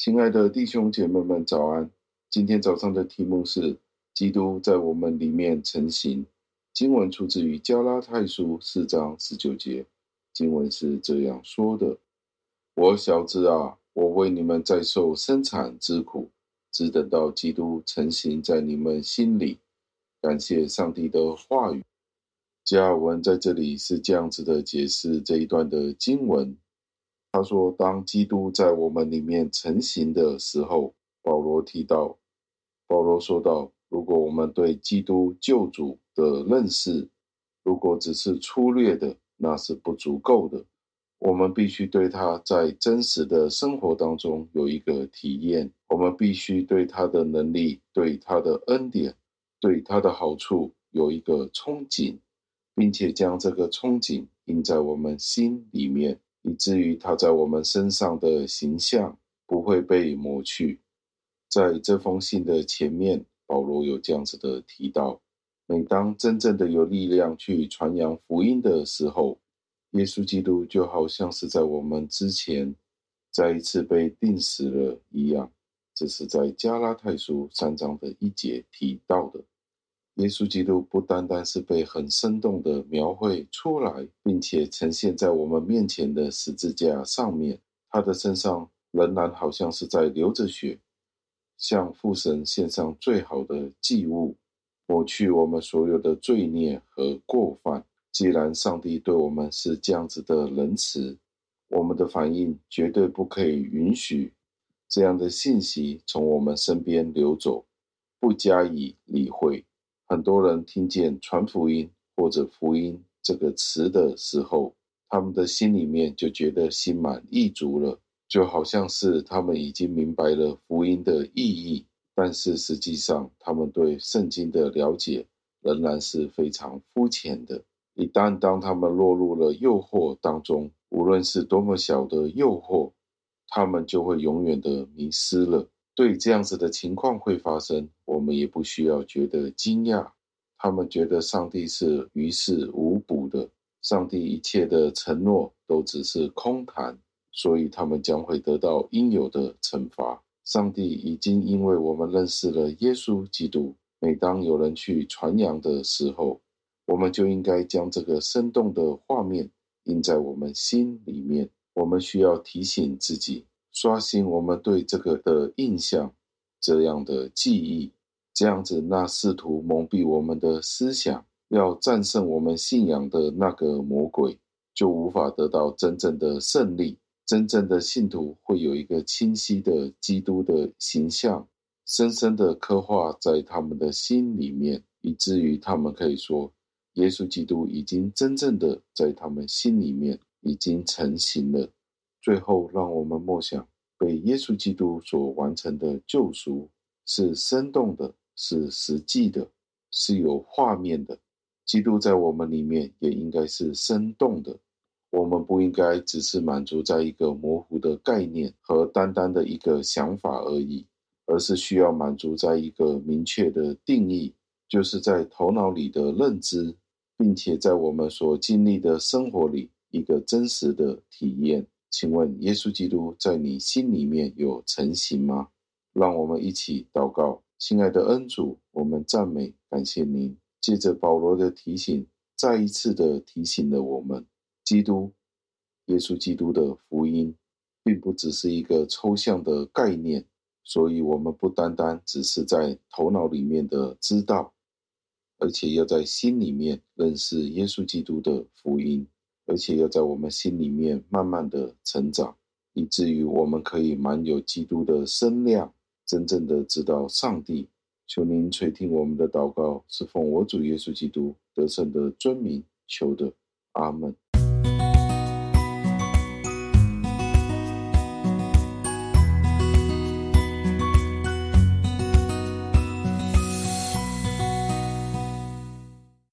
亲爱的弟兄姐妹们，早安！今天早上的题目是“基督在我们里面成形”。经文出自于加拉太书四章十九节，经文是这样说的：“我小子啊，我为你们在受生产之苦，只等到基督成形在你们心里。”感谢上帝的话语。加尔文在这里是这样子的解释这一段的经文。他说：“当基督在我们里面成形的时候，保罗提到，保罗说道：如果我们对基督救主的认识，如果只是粗略的，那是不足够的。我们必须对他在真实的生活当中有一个体验。我们必须对他的能力、对他的恩典、对他的好处有一个憧憬，并且将这个憧憬印在我们心里面。”以至于他在我们身上的形象不会被抹去。在这封信的前面，保罗有这样子的提到：每当真正的有力量去传扬福音的时候，耶稣基督就好像是在我们之前再一次被钉死了一样。这是在加拉太书三章的一节提到的。耶稣基督不单单是被很生动地描绘出来，并且呈现在我们面前的十字架上面，他的身上仍然好像是在流着血，向父神献上最好的祭物，抹去我们所有的罪孽和过犯。既然上帝对我们是这样子的仁慈，我们的反应绝对不可以允许这样的信息从我们身边流走，不加以理会。很多人听见“传福音”或者“福音”这个词的时候，他们的心里面就觉得心满意足了，就好像是他们已经明白了福音的意义。但是实际上，他们对圣经的了解仍然是非常肤浅的。一旦当他们落入了诱惑当中，无论是多么小的诱惑，他们就会永远的迷失了。对这样子的情况会发生，我们也不需要觉得惊讶。他们觉得上帝是于事无补的，上帝一切的承诺都只是空谈，所以他们将会得到应有的惩罚。上帝已经因为我们认识了耶稣基督，每当有人去传扬的时候，我们就应该将这个生动的画面印在我们心里面。我们需要提醒自己。刷新我们对这个的印象，这样的记忆，这样子，那试图蒙蔽我们的思想，要战胜我们信仰的那个魔鬼，就无法得到真正的胜利。真正的信徒会有一个清晰的基督的形象，深深的刻画在他们的心里面，以至于他们可以说，耶稣基督已经真正的在他们心里面已经成型了。最后，让我们默想，被耶稣基督所完成的救赎是生动的，是实际的，是有画面的。基督在我们里面也应该是生动的。我们不应该只是满足在一个模糊的概念和单单的一个想法而已，而是需要满足在一个明确的定义，就是在头脑里的认知，并且在我们所经历的生活里一个真实的体验。请问耶稣基督在你心里面有成型吗？让我们一起祷告，亲爱的恩主，我们赞美感谢您。借着保罗的提醒，再一次的提醒了我们，基督，耶稣基督的福音，并不只是一个抽象的概念，所以我们不单单只是在头脑里面的知道，而且要在心里面认识耶稣基督的福音。而且要在我们心里面慢慢的成长，以至于我们可以满有基督的身量，真正的知道上帝。求您垂听我们的祷告，是奉我主耶稣基督得胜的尊名求的，阿门。